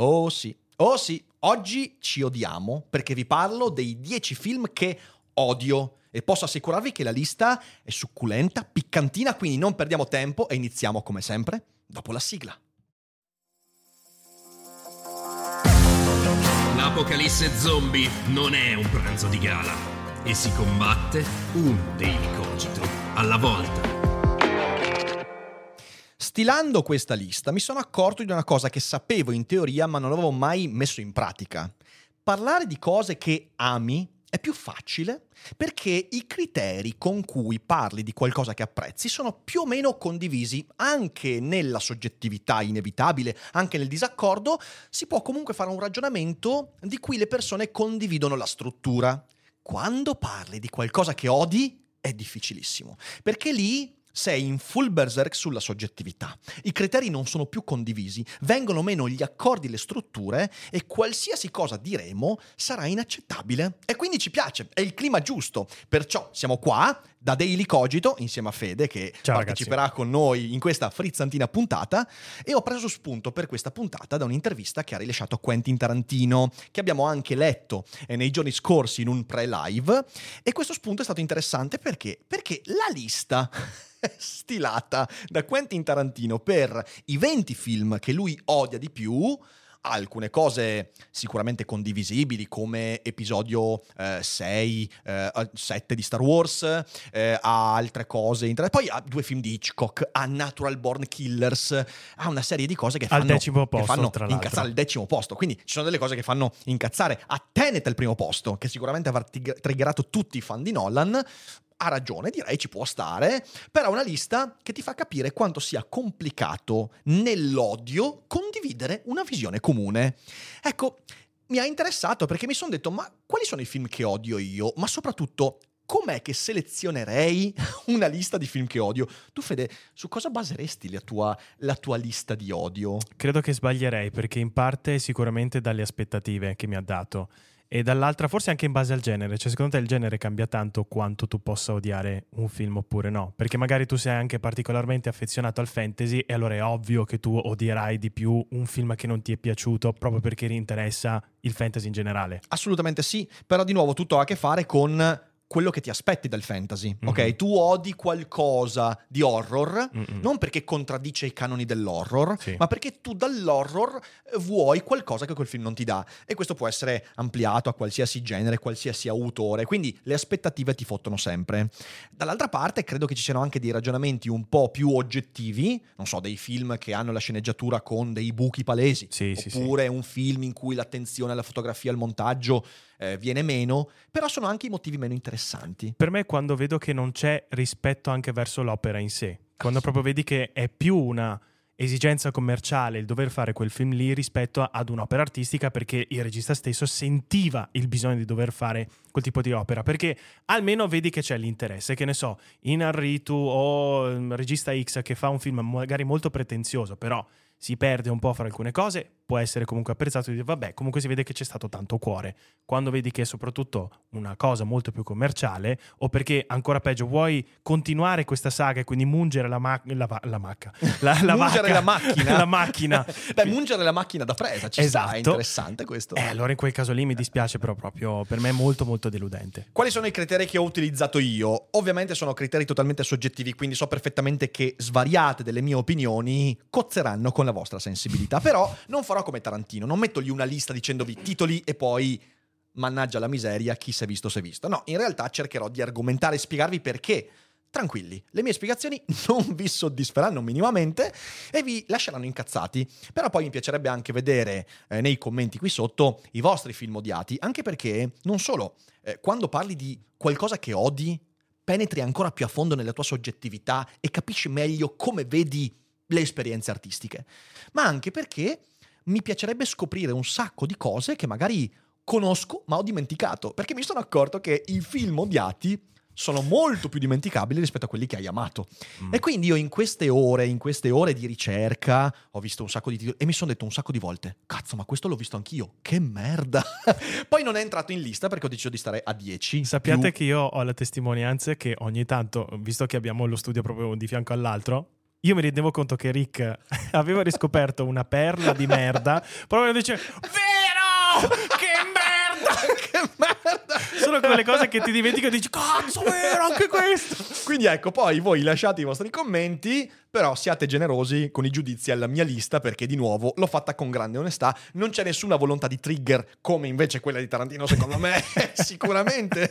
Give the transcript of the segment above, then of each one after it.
Oh sì, oh sì, oggi ci odiamo perché vi parlo dei 10 film che odio e posso assicurarvi che la lista è succulenta, piccantina, quindi non perdiamo tempo e iniziamo come sempre dopo la sigla. L'apocalisse zombie non è un pranzo di gala e si combatte un daily cogito alla volta. Stilando questa lista mi sono accorto di una cosa che sapevo in teoria ma non avevo mai messo in pratica. Parlare di cose che ami è più facile perché i criteri con cui parli di qualcosa che apprezzi sono più o meno condivisi anche nella soggettività inevitabile, anche nel disaccordo, si può comunque fare un ragionamento di cui le persone condividono la struttura. Quando parli di qualcosa che odi è difficilissimo, perché lì sei in full berserk sulla soggettività. I criteri non sono più condivisi, vengono meno gli accordi, le strutture e qualsiasi cosa diremo sarà inaccettabile. E quindi ci piace, è il clima giusto. Perciò siamo qua da Daily Cogito insieme a Fede che Ciao, parteciperà ragazzi. con noi in questa frizzantina puntata e ho preso spunto per questa puntata da un'intervista che ha rilasciato Quentin Tarantino che abbiamo anche letto eh, nei giorni scorsi in un pre-live e questo spunto è stato interessante perché perché la lista stilata da Quentin Tarantino per i 20 film che lui odia di più alcune cose sicuramente condivisibili come episodio 6, 7 di Star Wars, eh, ha altre cose, inter- poi ha due film di Hitchcock, ha Natural Born Killers, ha una serie di cose che Al fanno, decimo che posto, fanno tra l'altro. incazzare al decimo posto, quindi ci sono delle cose che fanno incazzare, ha Tenet al primo posto, che sicuramente avrà tig- triggerato tutti i fan di Nolan, ha ragione, direi ci può stare, però è una lista che ti fa capire quanto sia complicato nell'odio condividere una visione comune. Ecco, mi ha interessato perché mi sono detto, ma quali sono i film che odio io? Ma soprattutto, com'è che selezionerei una lista di film che odio? Tu, Fede, su cosa baseresti la tua, la tua lista di odio? Credo che sbaglierei perché in parte sicuramente dalle aspettative che mi ha dato e dall'altra forse anche in base al genere, cioè secondo te il genere cambia tanto quanto tu possa odiare un film oppure no, perché magari tu sei anche particolarmente affezionato al fantasy e allora è ovvio che tu odierai di più un film che non ti è piaciuto proprio perché ti interessa il fantasy in generale. Assolutamente sì, però di nuovo tutto ha a che fare con quello che ti aspetti dal fantasy, ok? Mhm. Tu odi qualcosa di horror, Mm-mm. non perché contraddice i canoni dell'horror, Sì. ma perché tu dall'horror eh, vuoi qualcosa che quel film non ti dà. E questo può essere ampliato a qualsiasi genere, qualsiasi autore, quindi le aspettative ti fottono sempre. Dall'altra parte credo che ci siano anche dei ragionamenti un po' più oggettivi, non so, dei film che hanno la sceneggiatura con dei buchi palesi, Sì, sì, sì. oppure un film in cui l'attenzione alla fotografia al montaggio eh, viene meno, però sono anche i motivi meno interessanti. Per me quando vedo che non c'è rispetto anche verso l'opera in sé, quando proprio vedi che è più una esigenza commerciale il dover fare quel film lì rispetto ad un'opera artistica perché il regista stesso sentiva il bisogno di dover fare quel tipo di opera perché almeno vedi che c'è l'interesse che ne so Inarritu o mm, regista X che fa un film magari molto pretenzioso però si perde un po' fra alcune cose può essere comunque apprezzato e dire vabbè comunque si vede che c'è stato tanto cuore quando vedi che è soprattutto una cosa molto più commerciale o perché ancora peggio vuoi continuare questa saga e quindi mungere la, ma- la, va- la macca la, la mungere vacca- la macchina. la macchina Beh, mungere la macchina da presa, ci sta, è Esatto. interessante questo. eh, allora in quel caso lì mi dispiace però proprio per me è molto molto deludente Quali sono i criteri che ho utilizzato io? Ovviamente sono criteri totalmente soggettivi, quindi so perfettamente che svariate delle mie opinioni cozzeranno con la vostra sensibilità. Però non farò come Tarantino, non metto lì una lista dicendovi titoli e poi mannaggia la miseria, chi si è visto si è visto. No, in realtà cercherò di argomentare e spiegarvi perché. Tranquilli, le mie spiegazioni non vi soddisferanno minimamente e vi lasceranno incazzati. Però poi mi piacerebbe anche vedere eh, nei commenti qui sotto i vostri film odiati, anche perché non solo, eh, quando parli di qualcosa che odi, penetri ancora più a fondo nella tua soggettività e capisci meglio come vedi le esperienze artistiche, ma anche perché mi piacerebbe scoprire un sacco di cose che magari conosco ma ho dimenticato, perché mi sono accorto che i film odiati sono molto più dimenticabili rispetto a quelli che hai amato. Mm. E quindi io in queste ore, in queste ore di ricerca, ho visto un sacco di titoli e mi sono detto un sacco di volte, cazzo, ma questo l'ho visto anch'io, che merda. Poi non è entrato in lista perché ho deciso di stare a 10. Sappiate più... che io ho le testimonianze che ogni tanto, visto che abbiamo lo studio proprio di fianco all'altro, io mi rendevo conto che Rick aveva riscoperto una perla di merda, proprio dice, vero! Che merda! che merda! Sono quelle cose che ti dimentichi e dici, cazzo, vero, anche questo! Quindi ecco, poi voi lasciate i vostri commenti, però siate generosi con i giudizi alla mia lista perché di nuovo l'ho fatta con grande onestà, non c'è nessuna volontà di trigger come invece quella di Tarantino secondo me sicuramente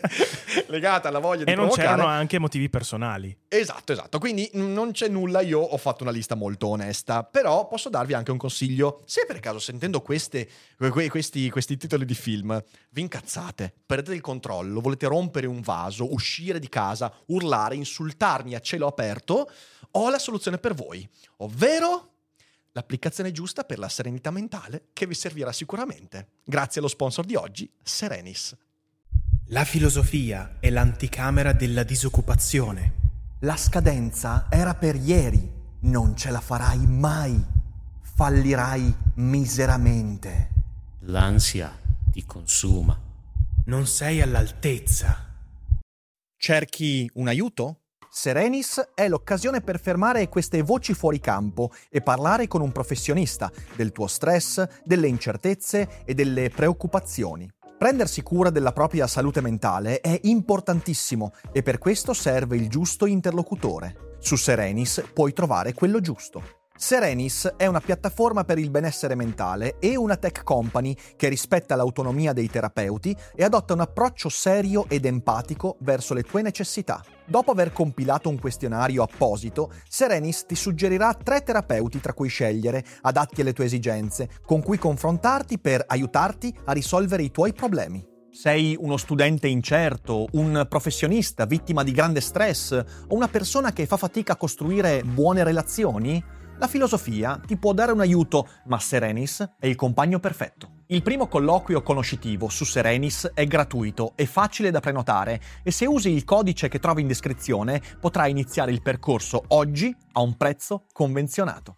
legata alla voglia di e non provocare. c'erano anche motivi personali. Esatto, esatto, quindi non c'è nulla, io ho fatto una lista molto onesta, però posso darvi anche un consiglio, se per caso sentendo queste, questi, questi titoli di film vi incazzate, perdete il controllo, volete rompere un vaso, uscire di casa, urlare, insultarmi a cielo aperto, ho la soluzione per voi, ovvero l'applicazione giusta per la serenità mentale che vi servirà sicuramente. Grazie allo sponsor di oggi, Serenis. La filosofia è l'anticamera della disoccupazione. La scadenza era per ieri, non ce la farai mai. Fallirai miseramente. L'ansia ti consuma. Non sei all'altezza. Cerchi un aiuto? Serenis è l'occasione per fermare queste voci fuori campo e parlare con un professionista del tuo stress, delle incertezze e delle preoccupazioni. Prendersi cura della propria salute mentale è importantissimo e per questo serve il giusto interlocutore. Su Serenis puoi trovare quello giusto. Serenis è una piattaforma per il benessere mentale e una tech company che rispetta l'autonomia dei terapeuti e adotta un approccio serio ed empatico verso le tue necessità. Dopo aver compilato un questionario apposito, Serenis ti suggerirà tre terapeuti tra cui scegliere, adatti alle tue esigenze, con cui confrontarti per aiutarti a risolvere i tuoi problemi. Sei uno studente incerto, un professionista vittima di grande stress o una persona che fa fatica a costruire buone relazioni? La filosofia ti può dare un aiuto, ma Serenis è il compagno perfetto. Il primo colloquio conoscitivo su Serenis è gratuito e facile da prenotare e se usi il codice che trovi in descrizione potrai iniziare il percorso oggi a un prezzo convenzionato.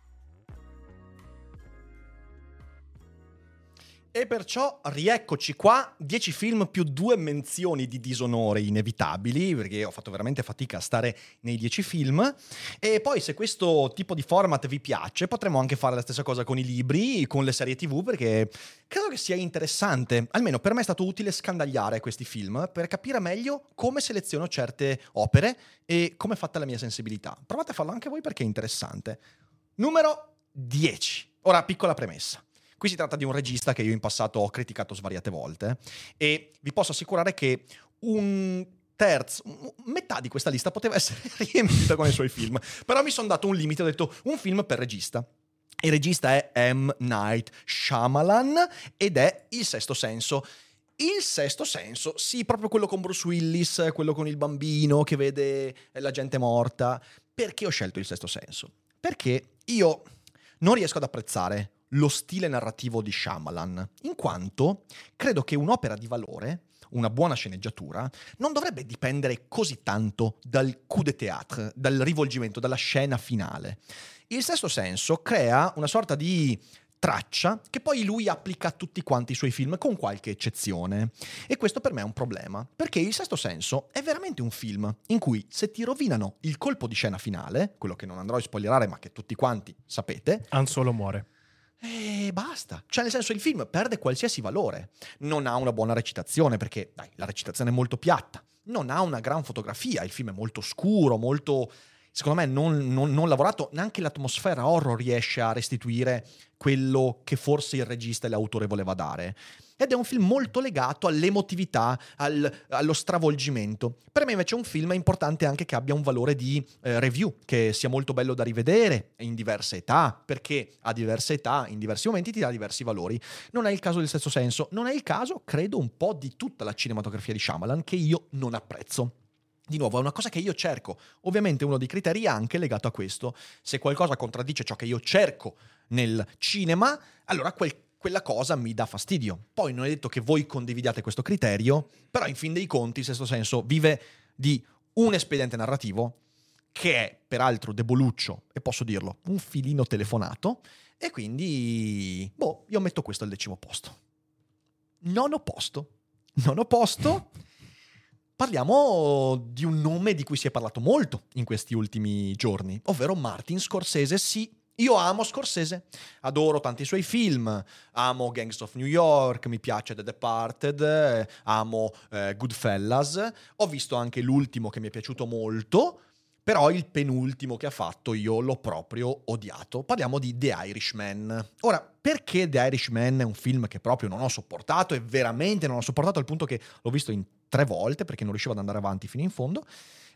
E perciò rieccoci qua, 10 film più due menzioni di disonore inevitabili, perché ho fatto veramente fatica a stare nei 10 film. E poi se questo tipo di format vi piace, potremmo anche fare la stessa cosa con i libri, con le serie TV, perché credo che sia interessante. Almeno per me è stato utile scandagliare questi film per capire meglio come seleziono certe opere e come è fatta la mia sensibilità. Provate a farlo anche voi perché è interessante. Numero 10. Ora, piccola premessa. Qui si tratta di un regista che io in passato ho criticato svariate volte e vi posso assicurare che un terzo, metà di questa lista poteva essere riempita con i suoi film, però mi sono dato un limite, ho detto un film per regista. Il regista è M. Night Shyamalan ed è Il Sesto Senso. Il sesto senso, sì, proprio quello con Bruce Willis, quello con il bambino che vede la gente morta. Perché ho scelto il sesto senso? Perché io non riesco ad apprezzare lo stile narrativo di Shyamalan, in quanto credo che un'opera di valore, una buona sceneggiatura, non dovrebbe dipendere così tanto dal coup de théâtre, dal rivolgimento, dalla scena finale. Il sesto senso crea una sorta di traccia che poi lui applica a tutti quanti i suoi film, con qualche eccezione. E questo per me è un problema, perché Il Sesto Senso è veramente un film in cui se ti rovinano il colpo di scena finale, quello che non andrò a spoilerare ma che tutti quanti sapete, Han Solo muore. E basta. Cioè, nel senso, il film perde qualsiasi valore. Non ha una buona recitazione, perché, dai, la recitazione è molto piatta. Non ha una gran fotografia, il film è molto scuro, molto... Secondo me non, non, non lavorato, neanche l'atmosfera horror riesce a restituire quello che forse il regista e l'autore voleva dare. Ed è un film molto legato all'emotività, al- allo stravolgimento. Per me invece un film è importante anche che abbia un valore di eh, review, che sia molto bello da rivedere in diverse età, perché a diverse età, in diversi momenti ti dà diversi valori. Non è il caso del stesso senso, non è il caso, credo, un po' di tutta la cinematografia di Shyamalan che io non apprezzo. Di nuovo, è una cosa che io cerco. Ovviamente uno dei criteri è anche legato a questo. Se qualcosa contraddice ciò che io cerco nel cinema, allora quel, quella cosa mi dà fastidio. Poi non è detto che voi condividiate questo criterio, però in fin dei conti, in questo senso, vive di un espediente narrativo che è peraltro deboluccio, e posso dirlo, un filino telefonato, e quindi, boh, io metto questo al decimo posto. Nono posto. Nono posto. Parliamo di un nome di cui si è parlato molto in questi ultimi giorni, ovvero Martin Scorsese. Sì, io amo Scorsese, adoro tanti suoi film, amo Gangs of New York, mi piace The Departed, amo eh, Goodfellas, ho visto anche l'ultimo che mi è piaciuto molto, però il penultimo che ha fatto io l'ho proprio odiato. Parliamo di The Irishman. Ora, perché The Irishman è un film che proprio non ho sopportato e veramente non ho sopportato al punto che l'ho visto in tre volte perché non riuscivo ad andare avanti fino in fondo?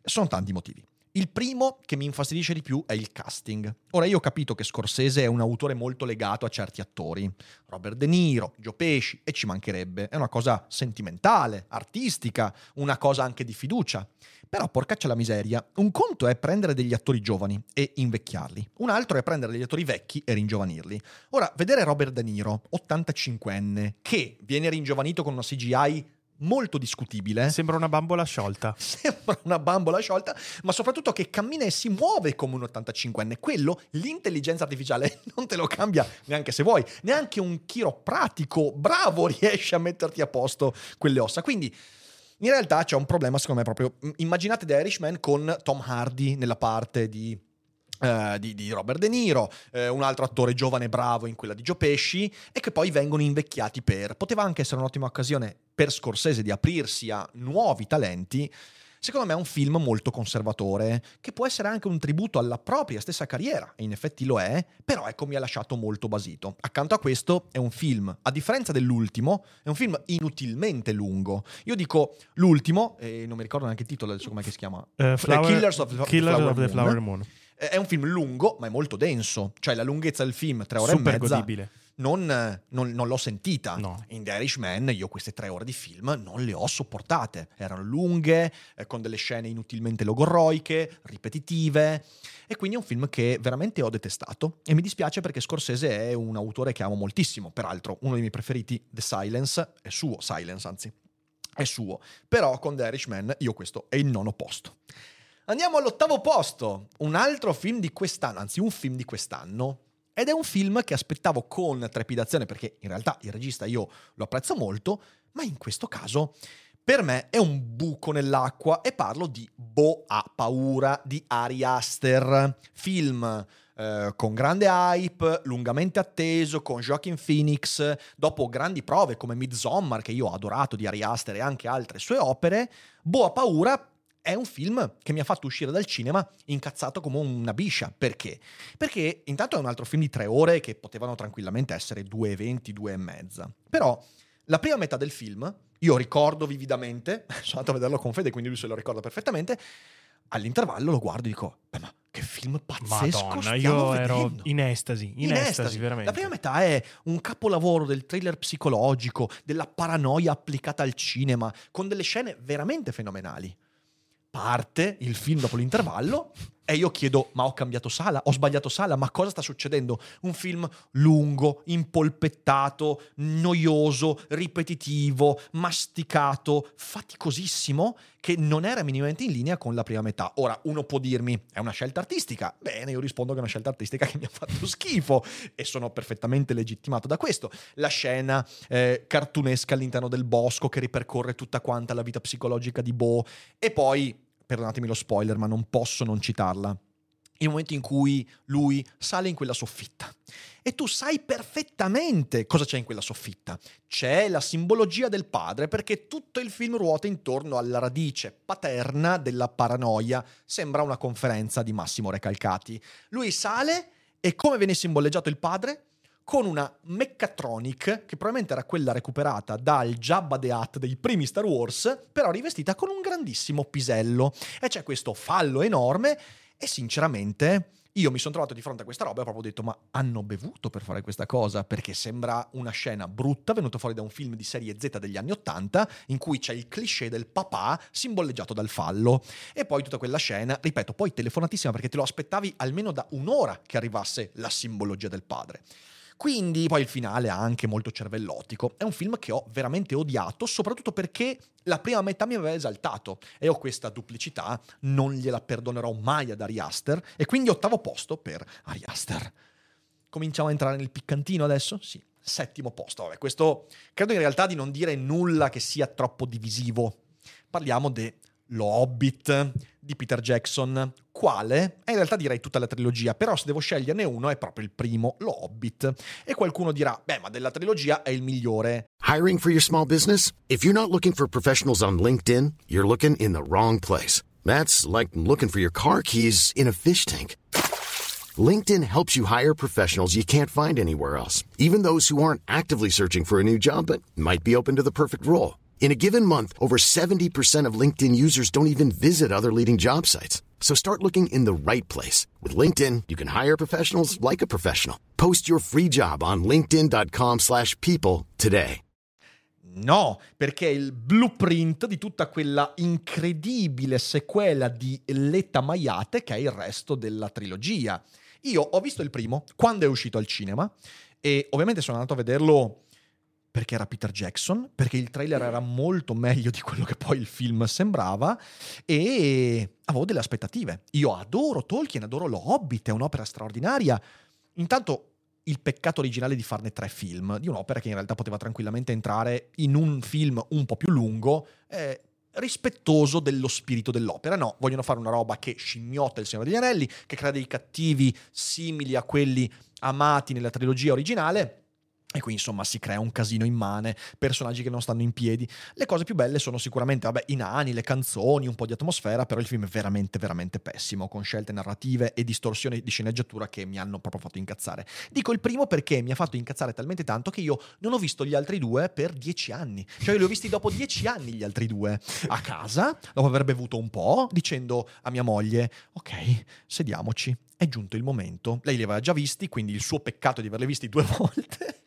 Sono tanti motivi. Il primo che mi infastidisce di più è il casting. Ora io ho capito che Scorsese è un autore molto legato a certi attori, Robert De Niro, Joe Pesci, e ci mancherebbe. È una cosa sentimentale, artistica, una cosa anche di fiducia. Però porcaccia la miseria, un conto è prendere degli attori giovani e invecchiarli, un altro è prendere degli attori vecchi e ringiovanirli. Ora, vedere Robert De Niro, 85enne, che viene ringiovanito con una CGI molto discutibile. Sembra una bambola sciolta. Sembra una bambola sciolta, ma soprattutto che cammina e si muove come un 85enne. Quello, l'intelligenza artificiale non te lo cambia neanche se vuoi. Neanche un chiropratico bravo riesce a metterti a posto quelle ossa. Quindi in realtà c'è un problema, secondo me, proprio. Immaginate The Irishman con Tom Hardy nella parte di Uh, di, di, Robert De Niro, uh, un altro attore giovane e bravo in quella di Joe Pesci, e che poi vengono invecchiati per. Poteva anche essere un'ottima occasione per Scorsese di aprirsi a nuovi talenti. Secondo me è un film molto conservatore, che può essere anche un tributo alla propria stessa carriera, e in effetti lo è, però ecco mi ha lasciato molto basito. Accanto a questo è un film, a differenza dell'ultimo, è un film inutilmente lungo. Io dico l'ultimo, e non mi ricordo neanche il titolo adesso come si chiama. Uh, flower, Killers of, the Killers Flower of the. Flower Moon. Eh, È un film lungo, ma è molto denso. Cioè, la lunghezza del film, tre ore Super e mezza, godibile. non, non- non l'ho sentita. No. In The Irishman io queste tre ore di film non le ho sopportate. Erano lunghe, eh, con delle scene inutilmente logorroiche, ripetitive. E quindi è un film che veramente ho detestato. E mi dispiace perché Scorsese è un autore che amo moltissimo. Peraltro, uno dei miei preferiti, The Silence, è suo, Silence anzi, è suo. Però con The Irishman io questo è il nono posto. Andiamo all'ottavo posto, un altro film di quest'anno, anzi un film di quest'anno. Ed è un film che aspettavo con trepidazione perché in realtà il regista io lo apprezzo molto, ma in questo caso per me è un buco nell'acqua. E parlo di Bo ha paura di Ari Aster, film eh, con grande hype, lungamente atteso, con Joaquin Phoenix, dopo grandi prove come Midsommar che io ho adorato di Ari Aster e anche altre sue opere, Bo ha paura è un film che mi ha fatto uscire dal cinema incazzato come una biscia. Perché? Perché intanto è un altro film di tre ore che potevano tranquillamente essere due e venti, due e mezza. Però la prima metà del film, io ricordo vividamente, sono andato a vederlo con Fede, quindi lui se lo ricorda perfettamente, all'intervallo lo guardo e dico, "Beh, ma che film pazzesco Madonna, io ero vedendo?" in estasi, in, estasi, veramente. La prima metà è un capolavoro del thriller psicologico, della paranoia applicata al cinema, con delle scene veramente fenomenali. Parte il film dopo l'intervallo e io chiedo: Ma ho cambiato sala? Ho sbagliato sala? Ma cosa sta succedendo? Un film lungo, impolpettato, noioso, ripetitivo, masticato, faticosissimo, che non era minimamente in linea con la prima metà. Ora, uno può dirmi: È una scelta artistica? Bene, io rispondo che è una scelta artistica che mi ha fatto schifo e sono perfettamente legittimato da questo. La scena eh, cartunesca all'interno del bosco che ripercorre tutta quanta la vita psicologica di Bo e poi perdonatemi lo spoiler, ma non posso non citarla. Il momento in cui lui sale in quella soffitta. E tu sai perfettamente cosa c'è in quella soffitta. C'è la simbologia del padre, perché tutto il film ruota intorno alla radice paterna della paranoia. Sembra una conferenza di Massimo Recalcati. Lui sale e come viene simboleggiato il padre? Con una Meccatronic, che probabilmente era quella recuperata dal Jabba the Hutt dei primi Star Wars, però rivestita con un grandissimo pisello. E c'è questo fallo enorme e sinceramente io mi sono trovato di fronte a questa roba e ho proprio detto ma hanno bevuto per fare questa cosa perché sembra una scena brutta venuta fuori da un film di serie Z degli anni Ottanta in cui c'è il cliché del papà simboleggiato dal fallo e poi tutta quella scena, ripeto, poi telefonatissima perché te lo aspettavi almeno da un'ora che arrivasse la simbologia del padre. Quindi poi il finale è anche molto cervellotico. È un film che ho veramente odiato, soprattutto perché la prima metà mi aveva esaltato e ho questa duplicità, non gliela perdonerò mai ad Ari Aster e quindi ottavo posto per Ari Aster. Cominciamo a entrare nel piccantino adesso? Sì. Settimo posto. Vabbè, questo credo in realtà di non dire nulla che sia troppo divisivo. Parliamo de Lo Hobbit di Peter Jackson, quale è in realtà direi tutta la trilogia, però se devo sceglierne uno è proprio il primo, Lo Hobbit. E qualcuno dirà, beh, ma della trilogia è il migliore. Hiring for your small business? If you're not looking for professionals on LinkedIn, you're looking in the wrong place. That's like looking for your car keys in a fish tank. LinkedIn helps you hire professionals you can't find anywhere else, even those who aren't actively searching for a new job but might be open to the perfect role. In a given month, over 70% of LinkedIn users don't even visit other leading job sites. So start looking in the right place. With LinkedIn, you can hire professionals like a professional. Post your free job on linkedin.com slash people today. No, perché il blueprint di tutta quella incredibile sequela di Letta Maiate che è il resto della trilogia. Io ho visto il primo quando è uscito al cinema e ovviamente sono andato a vederlo perché era Peter Jackson, perché il trailer era molto meglio di quello che poi il film sembrava e avevo delle aspettative. Io adoro Tolkien, adoro Lo Hobbit, è un'opera straordinaria. Intanto il peccato originale di farne tre film, di un'opera che in realtà poteva tranquillamente entrare in un film un po' più lungo, eh, rispettoso dello spirito dell'opera. No, vogliono fare una roba che scimmiotta il Signore degli Anelli, che crea dei cattivi simili a quelli amati nella trilogia originale e qui insomma si crea un casino immane, personaggi che non stanno in piedi. Le cose più belle sono sicuramente, vabbè, i nani, le canzoni, un po' di atmosfera, però il film è veramente, veramente pessimo, con scelte narrative e distorsioni di sceneggiatura che mi hanno proprio fatto incazzare. Dico il primo perché mi ha fatto incazzare talmente tanto che io non ho visto gli altri due per dieci anni. Cioè li ho visti dopo dieci anni gli altri due, a casa, dopo aver bevuto un po', dicendo a mia moglie, ok, sediamoci, è giunto il momento. Lei li aveva già visti, quindi il suo peccato di averli visti due volte.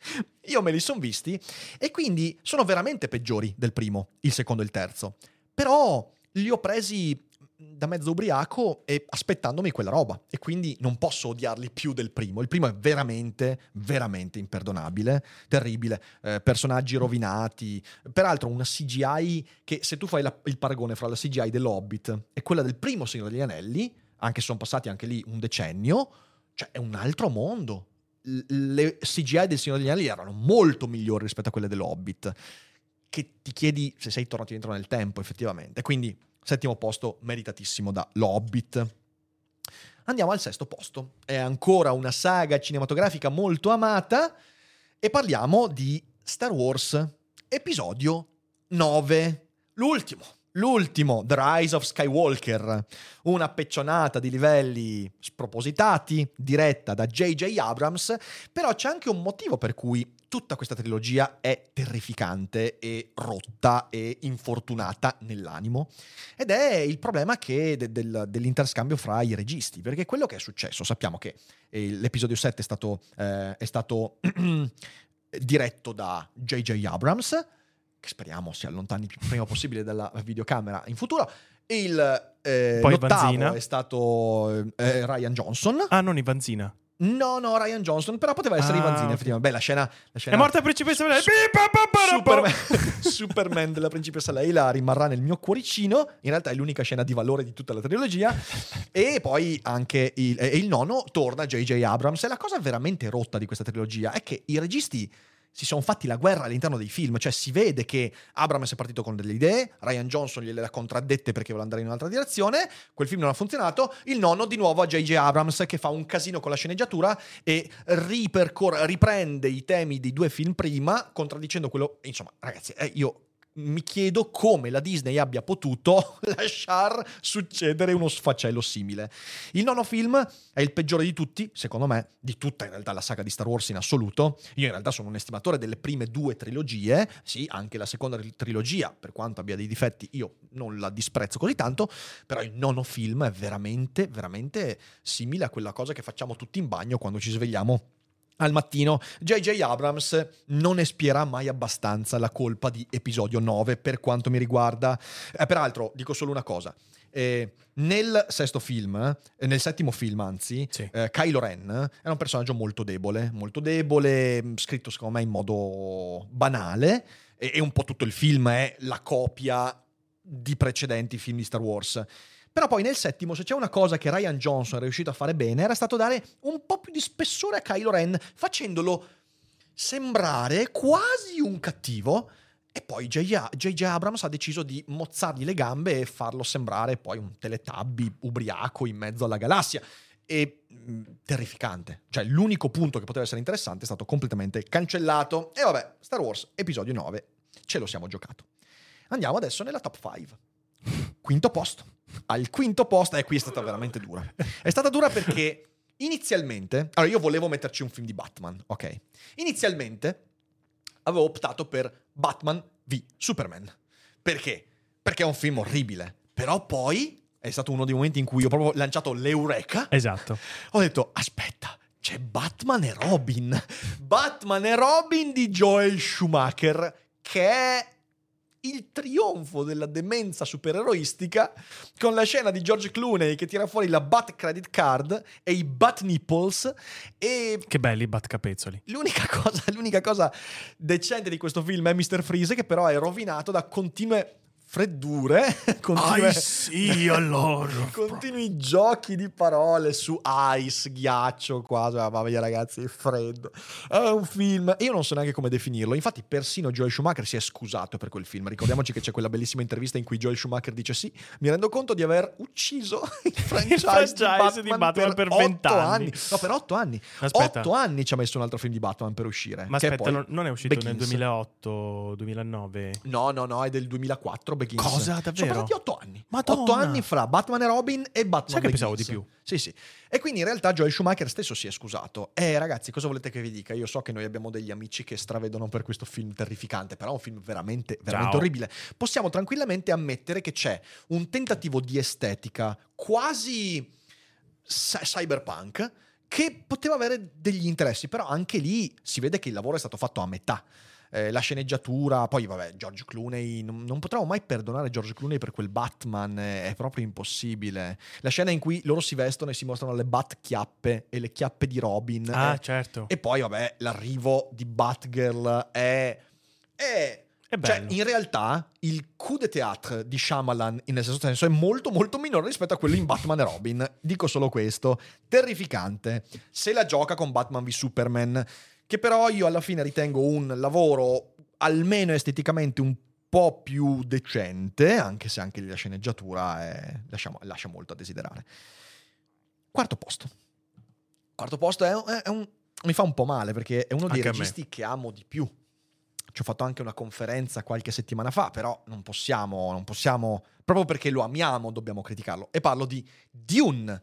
Io me li sono visti e quindi sono veramente peggiori del primo, il secondo e il terzo. Però li ho presi da mezzo ubriaco e aspettandomi quella roba e quindi non posso odiarli più del primo. Il primo è veramente, veramente imperdonabile, terribile, eh, personaggi rovinati, peraltro una CGI che se tu fai la, il paragone fra la CGI dell'Hobbit e quella del primo Signore degli Anelli, anche se sono passati anche lì un decennio, cioè è un altro mondo. Le CGI del Signore degli Anelli erano molto migliori rispetto a quelle dell'Hobbit, che ti chiedi se sei tornato indietro nel tempo effettivamente. Quindi settimo posto meritatissimo da L'Hobbit. Andiamo al sesto posto. È ancora una saga cinematografica molto amata e parliamo di Star Wars Episodio 9, l'ultimo L'ultimo, The Rise of Skywalker, una peccionata di livelli spropositati, diretta da J.J. Abrams, però c'è anche un motivo per cui tutta questa trilogia è terrificante e rotta e infortunata nell'animo, ed è il problema che de- del- dell'interscambio fra i registi, perché quello che è successo, sappiamo che eh, l'episodio 7 è stato, eh, è stato diretto da J.J. Abrams, che speriamo si allontani il prima possibile dalla videocamera in futuro. Il eh, Poi Vanzina. è stato eh, Ryan Johnson. Ah, non Ivanzina. No, no, Ryan Johnson, però poteva essere Ah, Ivanzina, ok. effettivamente. Beh, la scena, la scena È morta la principessa Leia. Su- Superman, Superman della principessa Leila rimarrà nel mio cuoricino. In realtà è l'unica scena di valore di tutta la trilogia. e poi anche il, e il nono torna J.J. Abrams. E la cosa veramente rotta di questa trilogia è che i registi si sono fatti la guerra all'interno dei film, cioè si vede che Abrams è partito con delle idee, Ryan Johnson gliele ha contraddette perché voleva andare in un'altra direzione, quel film non ha funzionato, il nonno di nuovo a J.J. Abrams che fa un casino con la sceneggiatura e riprende i temi dei due film prima, contraddicendo quello... Insomma, ragazzi, eh, io mi chiedo come la Disney abbia potuto lasciar succedere uno sfaccello simile. Il nono film è il peggiore di tutti, secondo me, di tutta in realtà la saga di Star Wars in assoluto. Io in realtà sono un estimatore delle prime due trilogie, sì, anche la seconda trilogia, per quanto abbia dei difetti, io non la disprezzo così tanto, però il nono film è veramente, veramente simile a quella cosa che facciamo tutti in bagno quando ci svegliamo al mattino, JJ Abrams non espierà mai abbastanza la colpa di episodio 9 per quanto mi riguarda. Eh, peraltro, dico solo una cosa. Eh, nel sesto film, eh, nel settimo film anzi, Sì. eh, Kylo Ren è un personaggio molto debole, molto debole, mh, scritto secondo me in modo banale e, e un po' tutto il film è la copia di precedenti film di Star Wars. Però poi nel settimo, se c'è una cosa che Ryan Johnson è riuscito a fare bene, era stato dare un po' più di spessore a Kylo Ren, facendolo sembrare quasi un cattivo. E poi J.J. Abrams ha deciso di mozzargli le gambe e farlo sembrare poi un teletabbi ubriaco in mezzo alla galassia. E mh, terrificante. Cioè, l'unico punto che poteva essere interessante è stato completamente cancellato. E vabbè, Star Wars, episodio 9, ce lo siamo giocato. Andiamo adesso nella top 5. Quinto posto. Al quinto posto, e qui è stata veramente dura. È stata dura perché inizialmente, allora io volevo metterci un film di Batman, ok? Inizialmente avevo optato per Batman v Superman. Perché? Perché è un film orribile. Però poi è stato uno dei momenti in cui ho proprio lanciato l'Eureka. Esatto. Ho detto, aspetta, c'è Batman e Robin. Batman e Robin di Joel Schumacher, che è il trionfo della demenza supereroistica con la scena di George Clooney che tira fuori la Bat Credit Card e i Bat Nipples e Che belli batcapezzoli. L'unica cosa, l'unica cosa decente di questo film è Mr. Freeze, che però è rovinato da continue freddure, continue, sì, allora. continui giochi di parole su ice, ghiaccio, qua, cioè, mamma mia ragazzi, è freddo. È un film, io non so neanche come definirlo, infatti persino Joel Schumacher si è scusato per quel film. Ricordiamoci che c'è quella bellissima intervista in cui Joel Schumacher dice sì, mi rendo conto di aver ucciso il franchise, franchise di di Batman, Batman per otto 20 anni. anni. No, per otto anni. Aspetta. Otto anni ci ha messo un altro film di Batman per uscire. Ma aspetta, poi non- è uscito nel Begins. 2008-2009? No, no, no, è del 2004 Begins. Cosa, Sono davvero? passati otto anni. Madonna. Otto anni fra Batman e Robin e Batman Sai che pensavo Begins. di più? Sì, sì. E quindi in realtà Joel Schumacher stesso si è scusato. Eh, ragazzi, cosa volete che vi dica? Io so che noi abbiamo degli amici che stravedono per questo film terrificante, però è un film veramente, veramente Ciao. orribile. Possiamo tranquillamente ammettere che c'è un tentativo di estetica quasi cy- cyberpunk che poteva avere degli interessi, però anche lì si vede che il lavoro è stato fatto a metà. Eh, la sceneggiatura, poi vabbè, George Clooney, non, non potremo mai perdonare George Clooney per quel Batman, eh, è proprio impossibile. La scena in cui loro si vestono e si mostrano le Bat-chiappe e le chiappe di Robin. Ah, eh, certo. e poi vabbè, l'arrivo di Batgirl è... è cioè, in realtà il coup de théâtre di Shyamalan in questo senso è molto molto minore rispetto a quello in Batman e Robin. Dico solo questo. Terrificante. Se la gioca con Batman v Superman, che però io alla fine ritengo un lavoro almeno esteticamente un po' più decente, anche se anche la sceneggiatura è- lascia, lascia molto a desiderare. Quarto posto. Quarto posto è, è- un... mi fa un po' male perché è uno dei Anche me. registi che amo di più. Ci ho fatto anche una conferenza qualche settimana fa, però non possiamo, non possiamo, proprio perché lo amiamo, dobbiamo criticarlo. E parlo di Dune,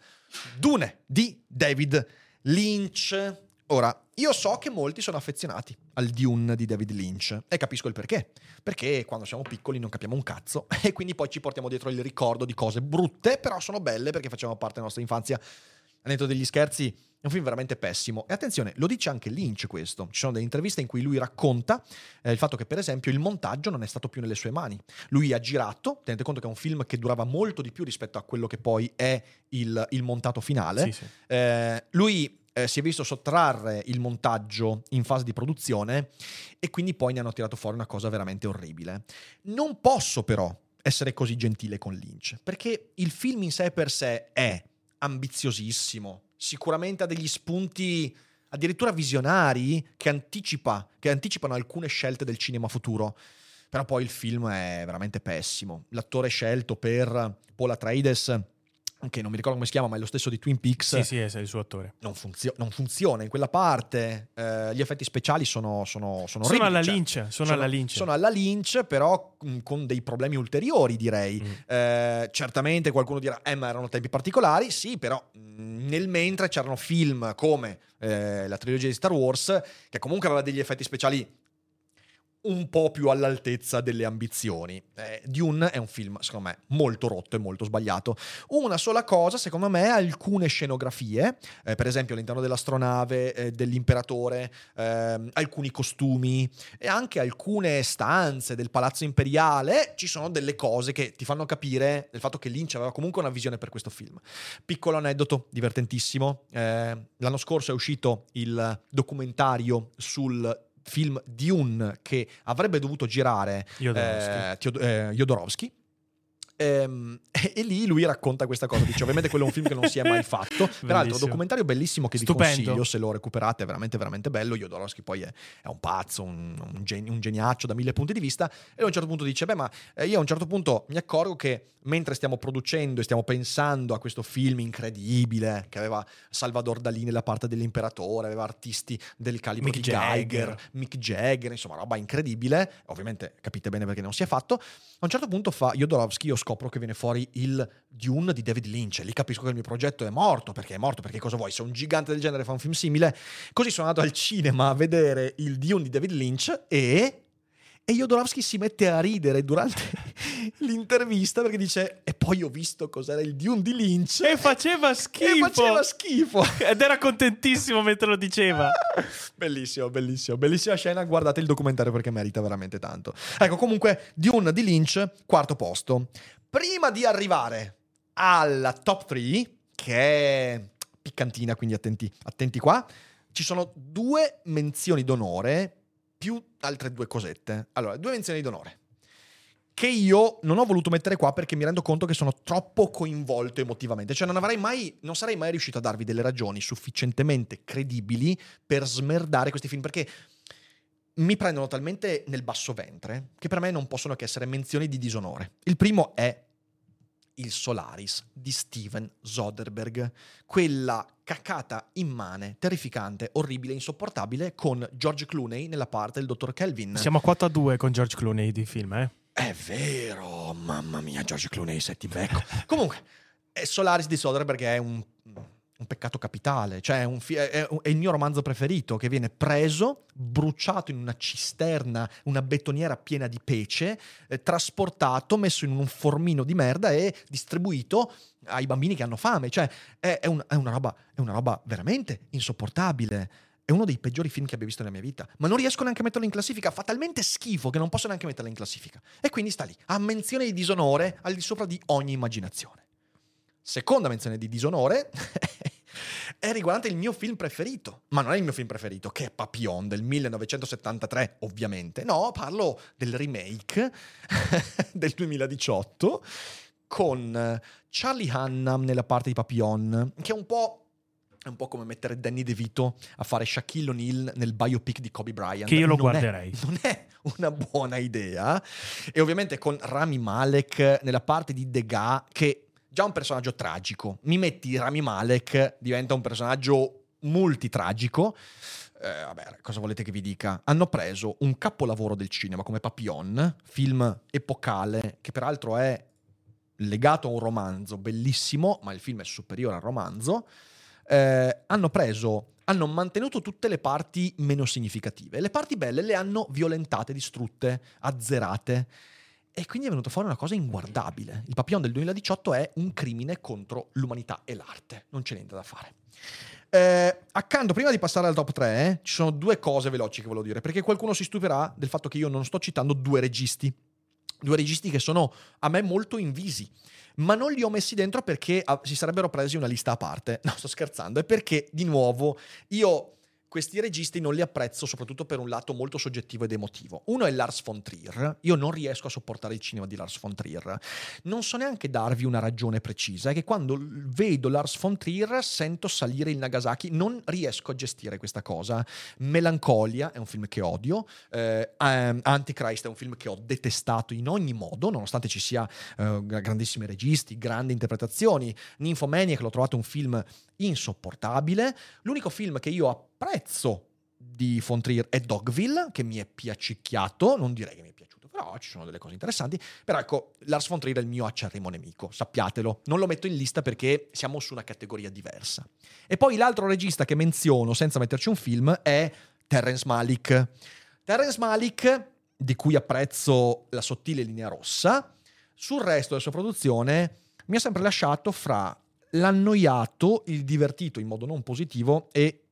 Dune di David Lynch. Ora, io so che molti sono affezionati al Dune di David Lynch e capisco il perché. Perché quando siamo piccoli non capiamo un cazzo e quindi poi ci portiamo dietro il ricordo di cose brutte, però sono belle perché facevano parte della nostra infanzia. Al netto degli scherzi, è un film veramente pessimo. E attenzione, lo dice anche Lynch questo. Ci sono delle interviste in cui lui racconta eh, il fatto che, per esempio, il montaggio non è stato più nelle sue mani. Lui ha girato, tenete conto che è un film che durava molto di più rispetto a quello che poi è il, il montato finale. Sì, sì. Eh, lui eh, si è visto sottrarre il montaggio in fase di produzione e quindi poi ne hanno tirato fuori una cosa veramente orribile. Non posso però essere così gentile con Lynch, perché il film in sé per sé è ambiziosissimo, sicuramente ha degli spunti addirittura visionari che, anticipa, che anticipano alcune scelte del cinema futuro. Però poi il film è veramente pessimo. L'attore scelto per Paul Atreides che non mi ricordo come si chiama, ma è lo stesso di Twin Peaks. Sì, sì, è il suo attore. Non, funzio- non funziona in quella parte. Eh, gli effetti speciali sono, sono, sono, Sono alla cioè, Lynch, sono alla Lynch. Sono alla Lynch, però mh, con dei problemi ulteriori, direi. Mm. Eh, certamente qualcuno dirà, eh, ma erano tempi particolari. Sì, però mh, nel mentre c'erano film come eh, la trilogia di Star Wars, che comunque aveva degli effetti speciali un po' più all'altezza delle ambizioni. Eh, Dune è un film, secondo me, molto rotto e molto sbagliato. Una sola cosa, secondo me, alcune scenografie, eh, per esempio all'interno dell'astronave eh, dell'imperatore, ehm, alcuni costumi e anche alcune stanze del palazzo imperiale, ci sono delle cose che ti fanno capire del fatto che Lynch aveva comunque una visione per questo film. Piccolo aneddoto, divertentissimo. eh, l'anno scorso è uscito il documentario sul film Dune che avrebbe dovuto girare Jodorowsky. eh, Teod- eh, Jodorowsky. Ehm, e, lì lui racconta questa cosa. Dice: Ovviamente, quello è un film che non si è mai fatto. Peraltro, documentario bellissimo che Stupendo. vi consiglio se lo recuperate. È veramente, veramente bello. Jodorowsky poi è, è un pazzo, un, un geni- un geniaccio da mille punti di vista. E a un certo punto dice: Beh, ma eh, io a un certo punto mi accorgo che mentre stiamo producendo e stiamo pensando a questo film incredibile che aveva Salvador Dalì nella parte dell'imperatore, aveva artisti del calibro Mick di Geiger, Jagger. Mick Jagger, insomma, roba incredibile. Ovviamente capite bene perché non si è fatto. A un certo punto fa Jodorowsky, io scopro che viene fuori il Dune di David Lynch. Lì capisco che il mio progetto è morto. Perché è morto? Perché cosa vuoi? Se un gigante del genere fa un film simile. Così sono andato al cinema a vedere il Dune di David Lynch e. E Jodorowsky si mette a ridere durante l'intervista perché dice: E poi ho visto cos'era il Dune di Lynch. E faceva schifo. E faceva schifo. Ed era contentissimo mentre lo diceva. Bellissimo, bellissimo, bellissima scena. Guardate il documentario perché merita veramente tanto. Ecco, comunque, Dune di Lynch, quarto posto. Prima di arrivare alla top 3, che è piccantina, quindi attenti, attenti qua, ci sono due menzioni d'onore più altre due cosette. Allora, due menzioni d'onore. Che io non ho voluto mettere qua perché mi rendo conto che sono troppo coinvolto emotivamente. Cioè, non mai, non sarei mai riuscito a darvi delle ragioni sufficientemente credibili per smerdare questi film. Perché mi prendono talmente nel basso ventre che per me non possono che essere menzioni di disonore. Il primo è il Solaris di Steven Soderbergh, quella cacata immane, terrificante, orribile, insopportabile con George Clooney nella parte del dottor Kelvin. Siamo a 4 a 2 con George Clooney di film, eh? È vero, mamma mia, George Clooney, se ti becco. Comunque, eh, Solaris di Soderbergh è un, un peccato capitale, cioè è, fi- è- è il mio romanzo preferito che viene preso, bruciato in una cisterna, una betoniera piena di pece, eh, trasportato, messo in un formino di merda e distribuito ai bambini che hanno fame. Cioè, è, è un- una, roba, una roba veramente insopportabile. È uno dei peggiori film che abbia visto nella mia vita. Ma non riesco neanche a metterlo in classifica. Fa talmente schifo che non posso neanche metterlo in classifica. E quindi sta lì, a menzione di disonore al di sopra di ogni immaginazione. Seconda menzione di disonore è riguardante il mio film preferito. Ma non è il mio film preferito, che è Papillon del 1973, ovviamente. No, parlo del remake del 2018 con eh, Charlie Hunnam nella parte di Papillon, che è un po'. È un po' come mettere Danny DeVito a fare Shaquille O'Neal nel biopic di Kobe Bryant. Che io lo Non è- guarderei. non è una buona idea. E ovviamente con Rami Malek nella parte di Degas, che già un personaggio tragico. Mi metti Rami Malek, diventa un personaggio multitragico. Eh, vabbè, cosa volete che vi dica? Hanno preso un capolavoro del cinema come Papillon, film epocale, che peraltro è legato a un romanzo bellissimo, ma il film è superiore al romanzo. Eh, hanno preso hanno mantenuto tutte le parti meno significative. Le parti belle le hanno violentate, distrutte, azzerate. E quindi è venuto fuori una cosa inguardabile. Il Papillon del 2018 è un crimine contro l'umanità e l'arte. Non c'è niente da fare. Eh, accanto, prima di passare al top 3, eh, ci sono due cose veloci che volevo dire, perché qualcuno si stupirà del fatto che io non sto citando due registi. Due registi che sono a me molto invisi, ma non li ho messi dentro perché ah, si sarebbero presi una lista a parte. No, sto scherzando, è perché di nuovo io questi registi non li apprezzo soprattutto per un lato molto soggettivo ed emotivo. Uno è Lars von Trier. Io non riesco a sopportare il cinema di Lars von Trier. Non so neanche darvi una ragione precisa. È che quando vedo Lars von Trier sento salire il Nagasaki. Non riesco a gestire questa cosa. Melancolia è un film che odio. Eh, Antichrist è un film che ho detestato in ogni modo, nonostante ci sia eh, grandissimi registi, grandi interpretazioni. Nymphomaniac l'ho trovato un film insopportabile. L'unico film che io apprezzo di von Trier è Dogville, che mi è piacicchiato, non direi che mi è piaciuto, però ci sono delle cose interessanti. Però ecco, Lars von Trier è il mio acerrimo nemico, sappiatelo. Non lo metto in lista perché siamo su una categoria diversa. E poi l'altro regista che menziono, senza metterci un film, è Terence Malik. Terence Malik, di cui apprezzo la sottile linea rossa, sul resto della sua produzione mi ha sempre lasciato fra l'annoiato, il divertito in modo non positivo e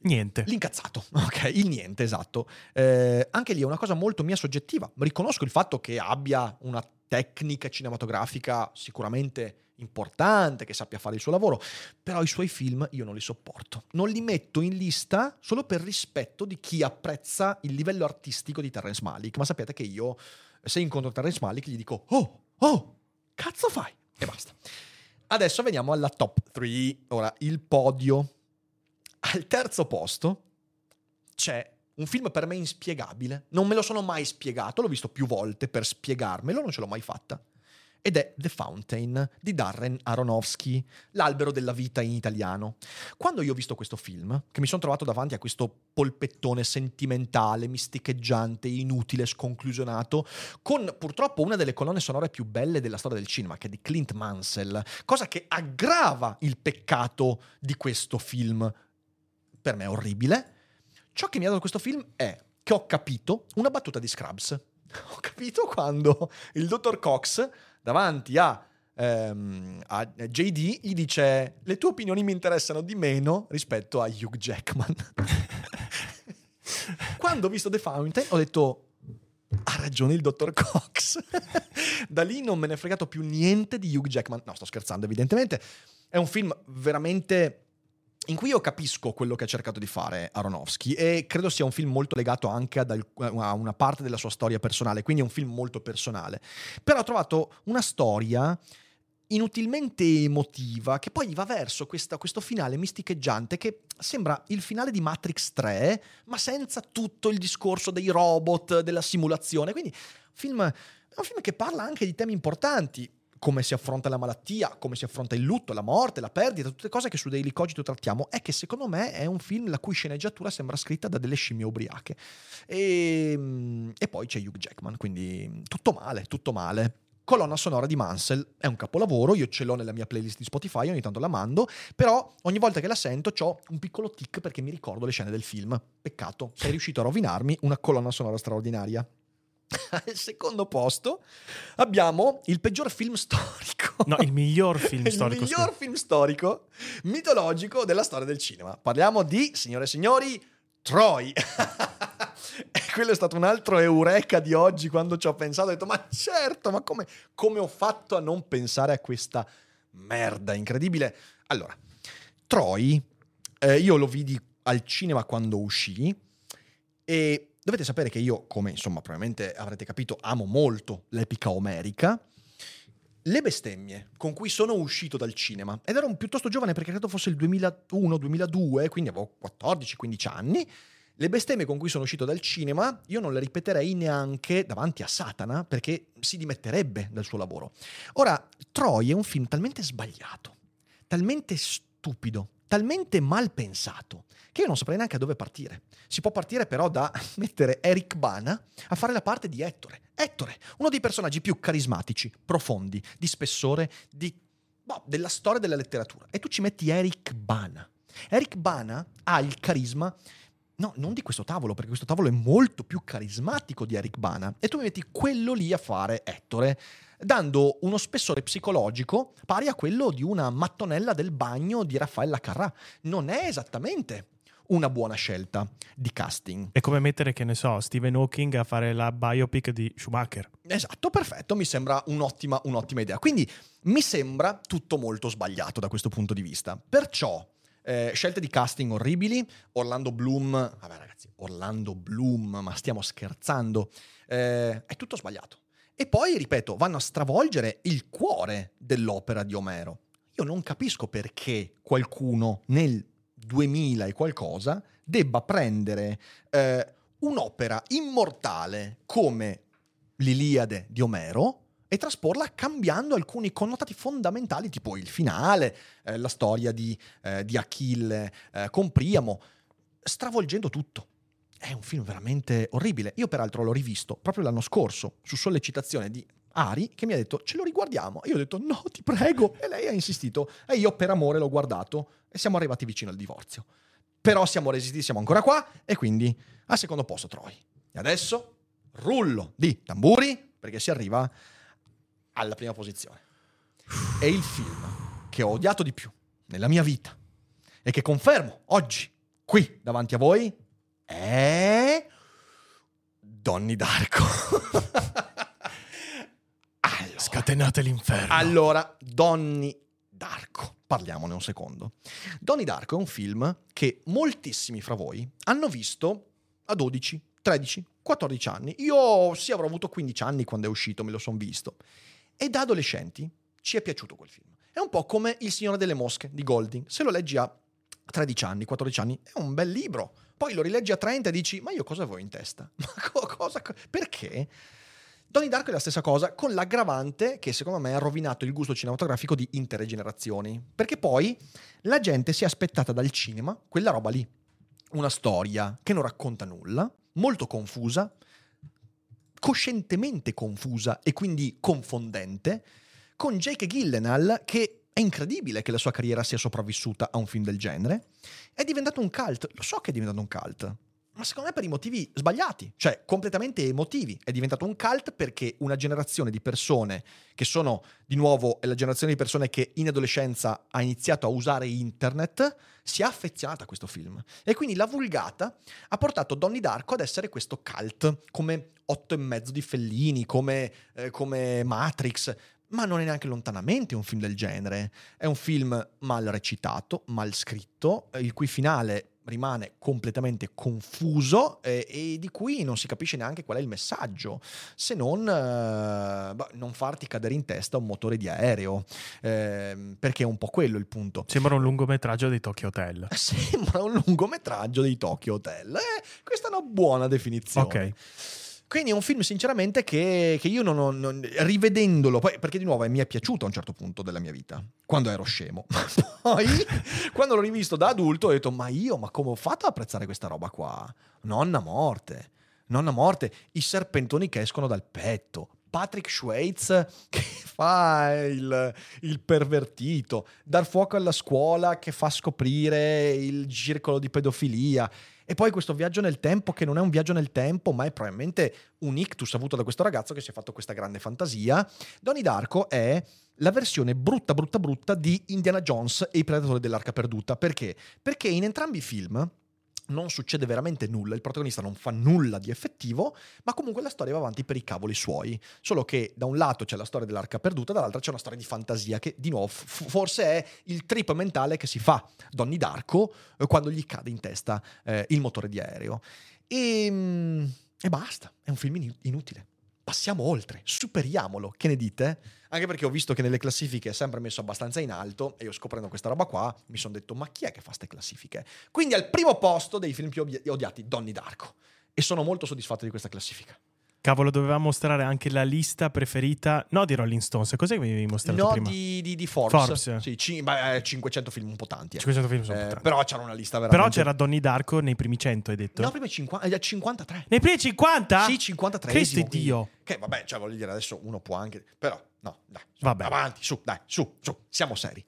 Niente. L'incazzato, ok, il niente, esatto. Eh, anche lì è una cosa molto mia soggettiva. Riconosco il fatto che abbia una tecnica cinematografica sicuramente importante, che sappia fare il suo lavoro, però i suoi film io non li sopporto. Non li metto in lista solo per rispetto di chi apprezza il livello artistico di Terrence Malick, ma sapete che io, se incontro Terrence Malick, gli dico, oh, oh, cazzo fai? E basta. Adesso veniamo alla top 3. Ora, il podio al terzo posto c'è un film per me inspiegabile. Non me lo sono mai spiegato, l'ho visto più volte per spiegarmelo, non ce l'ho mai fatta. Ed è The Fountain di Darren Aronofsky, L'albero della vita in italiano. Quando io ho visto questo film, che mi sono trovato davanti a questo polpettone sentimentale, misticheggiante, inutile, sconclusionato, con purtroppo una delle colonne sonore più belle della storia del cinema, che è di Clint Mansell, cosa che aggrava il peccato di questo film per me è orribile. Ciò che mi ha dato questo film è che ho capito una battuta di Scrubs. Ho capito quando il dottor Cox davanti a, ehm, a JD gli dice le tue opinioni mi interessano di meno rispetto a Hugh Jackman. quando ho visto The Fountain ho detto ha ragione il dottor Cox. da lì non me ne è fregato più niente di Hugh Jackman. No, sto scherzando evidentemente. È un film veramente in cui io capisco quello che ha cercato di fare Aronofsky e credo sia un film molto legato anche ad, a una parte della sua storia personale, quindi è un film molto personale. Però ho trovato una storia inutilmente emotiva che poi va verso questa, questo finale misticheggiante che sembra il finale di Matrix 3 ma senza tutto il discorso dei robot, della simulazione. Quindi film, è un film che parla anche di temi importanti come si affronta la malattia, come si affronta il lutto, la morte, la perdita, tutte cose che su Daily Cogito trattiamo, è che secondo me è un film la cui sceneggiatura sembra scritta da delle scimmie ubriache. E, ehm, e poi c'è Hugh Jackman, quindi tutto male, tutto male. Colonna sonora di Mansell è un capolavoro, io ce l'ho nella mia playlist di Spotify, ogni tanto la mando, però ogni volta che la sento ho un piccolo tic perché mi ricordo le scene del film. Peccato, sei riuscito a rovinarmi una colonna sonora straordinaria. Al secondo posto abbiamo il peggior film storico. No, il miglior film storico. il miglior film storico mitologico della storia del cinema. Parliamo di, signore e signori, Troy. e quello è stato un altro eureka di oggi quando ci ho pensato. Ho detto, ma certo, ma come, come ho fatto a non pensare a questa merda incredibile? Allora, Troy, eh, io lo vidi al cinema quando uscì e Dovete sapere che io, come insomma probabilmente avrete capito, amo molto l'epica omerica. Le bestemmie con cui sono uscito dal cinema, ed ero un piuttosto giovane perché credo fosse il 2001-2002, quindi avevo 14-15 anni, le bestemmie con cui sono uscito dal cinema io non le ripeterei neanche davanti a Satana perché si dimetterebbe dal suo lavoro. Ora, Troy è un film talmente sbagliato, talmente stupido, talmente mal pensato che io non saprei neanche a dove partire. Si può partire però da mettere Eric Bana a fare la parte di Ettore. Ettore, uno dei personaggi più carismatici, profondi, di spessore, di, boh, della storia della letteratura. E tu ci metti Eric Bana. Eric Bana ha il carisma No, non di questo tavolo, perché questo tavolo è molto più carismatico di Eric Bana. E tu mi metti quello lì a fare Ettore. Dando uno spessore psicologico pari a quello di una mattonella del bagno di Raffaella Carrà. Non è esattamente una buona scelta di casting. È come mettere, che ne so, Stephen Hawking a fare la biopic di Schumacher. Esatto, perfetto, mi sembra un'ottima, un'ottima idea. Quindi mi sembra tutto molto sbagliato da questo punto di vista. Perciò, eh, scelte di casting orribili, Orlando Bloom, vabbè ragazzi, Orlando Bloom, ma stiamo scherzando, eh, è tutto sbagliato. E poi, ripeto, vanno a stravolgere il cuore dell'opera di Omero. Io non capisco perché qualcuno nel 2000 e qualcosa debba prendere eh, un'opera immortale come l'Iliade di Omero e trasporla cambiando alcuni connotati fondamentali, tipo il finale, eh, la storia di, eh, di Achille eh, con Priamo, stravolgendo tutto. È un film veramente orribile. Io peraltro l'ho rivisto proprio l'anno scorso su sollecitazione di Ari che mi ha detto ce lo riguardiamo. Io ho detto no, ti prego. E lei ha insistito e io per amore l'ho guardato e siamo arrivati vicino al divorzio. Però siamo resistiti, siamo ancora qua e quindi al secondo posto Troy. E adesso rullo di tamburi perché si arriva alla prima posizione. È il film che ho odiato di più nella mia vita e che confermo oggi qui davanti a voi è Donny Darko. allora, Scatenate l'inferno. allora, Donny Darko. Parliamone un secondo. Donny Darko è un film che moltissimi fra voi hanno visto a 12, 13, 14 anni. Io sì avrò avuto 15 anni quando è uscito, me lo son visto. E da adolescenti ci è piaciuto quel film. È un po' come Il Signore delle Mosche di Golding. Se lo leggi a 13 anni, 14 anni, è un bel libro. Poi lo rileggi a 30 e dici, ma io cosa avevo in testa? Ma co- cosa? Perché? Donnie Darko è la stessa cosa, con l'aggravante che secondo me ha rovinato il gusto cinematografico di intere generazioni. Perché poi la gente si è aspettata dal cinema quella roba lì. Una storia che non racconta nulla, molto confusa, coscientemente confusa e quindi confondente, con Jake Gyllenhaal che è incredibile che la sua carriera sia sopravvissuta a un film del genere. È diventato un cult, lo so che è diventato un cult, ma secondo me per i motivi sbagliati, cioè completamente emotivi. È diventato un cult perché una generazione di persone che sono, di nuovo, è la generazione di persone che in adolescenza ha iniziato a usare internet, si è affezionata a questo film. E quindi la vulgata ha portato Donnie Darko ad essere questo cult, come otto e mezzo di Fellini, come, eh, come Matrix. Ma non è neanche lontanamente un film del genere. È un film mal recitato, mal scritto, eh, il cui finale rimane completamente confuso eh, e di cui non si capisce neanche qual è il messaggio, se non eh, bah, non farti cadere in testa un motore di aereo, eh, perché è un po' quello il punto. Sembra un lungometraggio di Tokyo Hotel. Sembra un lungometraggio di Tokyo Hotel. Eh, questa è una buona definizione. Ok. Quindi è un film sinceramente che, che io non non- rivedendolo, poi, perché di nuovo eh, mi è piaciuto a un certo punto della mia vita, quando ero scemo. poi, quando l'ho rivisto da adulto, ho detto, ma io, ma come ho fatto ad apprezzare questa roba qua? Nonna morte, nonna morte, i serpentoni che escono dal petto. Patrick Schweitz che fa il, il pervertito, dar fuoco alla scuola che fa scoprire il circolo di pedofilia. E poi questo viaggio nel tempo, che non è un viaggio nel tempo, ma è probabilmente un ictus avuto da questo ragazzo che si è fatto questa grande fantasia. Donnie Darko è la versione brutta, brutta, brutta di Indiana Jones e i Predatori dell'Arca Perduta. Perché? Perché in entrambi i film non succede veramente nulla, il protagonista non fa nulla di effettivo, ma comunque la storia va avanti per i cavoli suoi. Solo che da un lato c'è la storia dell'arca perduta, dall'altro c'è una storia di fantasia che di nuovo f- forse è il trip mentale che si fa Donnie Darko eh, quando gli cade in testa eh, il motore di aereo. E, mm, e basta, è un film in- inutile. Passiamo oltre, superiamolo, che ne dite? Anche perché ho visto che nelle classifiche è sempre messo abbastanza in alto e io scoprendo questa roba qua mi sono detto ma chi è che fa queste classifiche? Quindi al primo posto dei film più odiati, Donnie Darko. E sono molto soddisfatto di questa classifica. Cavolo, doveva mostrare anche la lista preferita. No, di Rolling Stones. Cos'è che mi avevi mostrato No, prima? di, di, di Forbes. Forbes. Sì, ci- beh, eh, 500 film un po' tanti. eh. 500 film sono Eh, tanti. però c'era una lista veramente... Però c'era Donnie Darko nei primi 100, hai detto? No, prima 50, eh, 53. Nei primi 50? Sì, 53. Cristo Dio. Che vabbè, cioè voglio dire, adesso uno può anche... Però, no, dai. su, Vabbè. Avanti, su, dai, su, su. Siamo seri.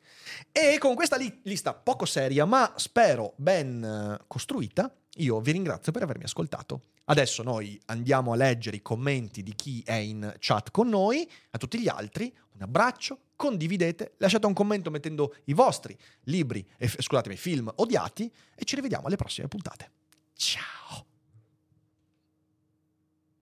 E con questa li- lista poco seria, ma spero ben eh, costruita, io vi ringrazio per avermi ascoltato. Adesso noi andiamo a leggere i commenti di chi è in chat con noi, a tutti gli altri un abbraccio, condividete, lasciate un commento mettendo i vostri libri, e, scusatemi, film odiati e ci rivediamo alle prossime puntate.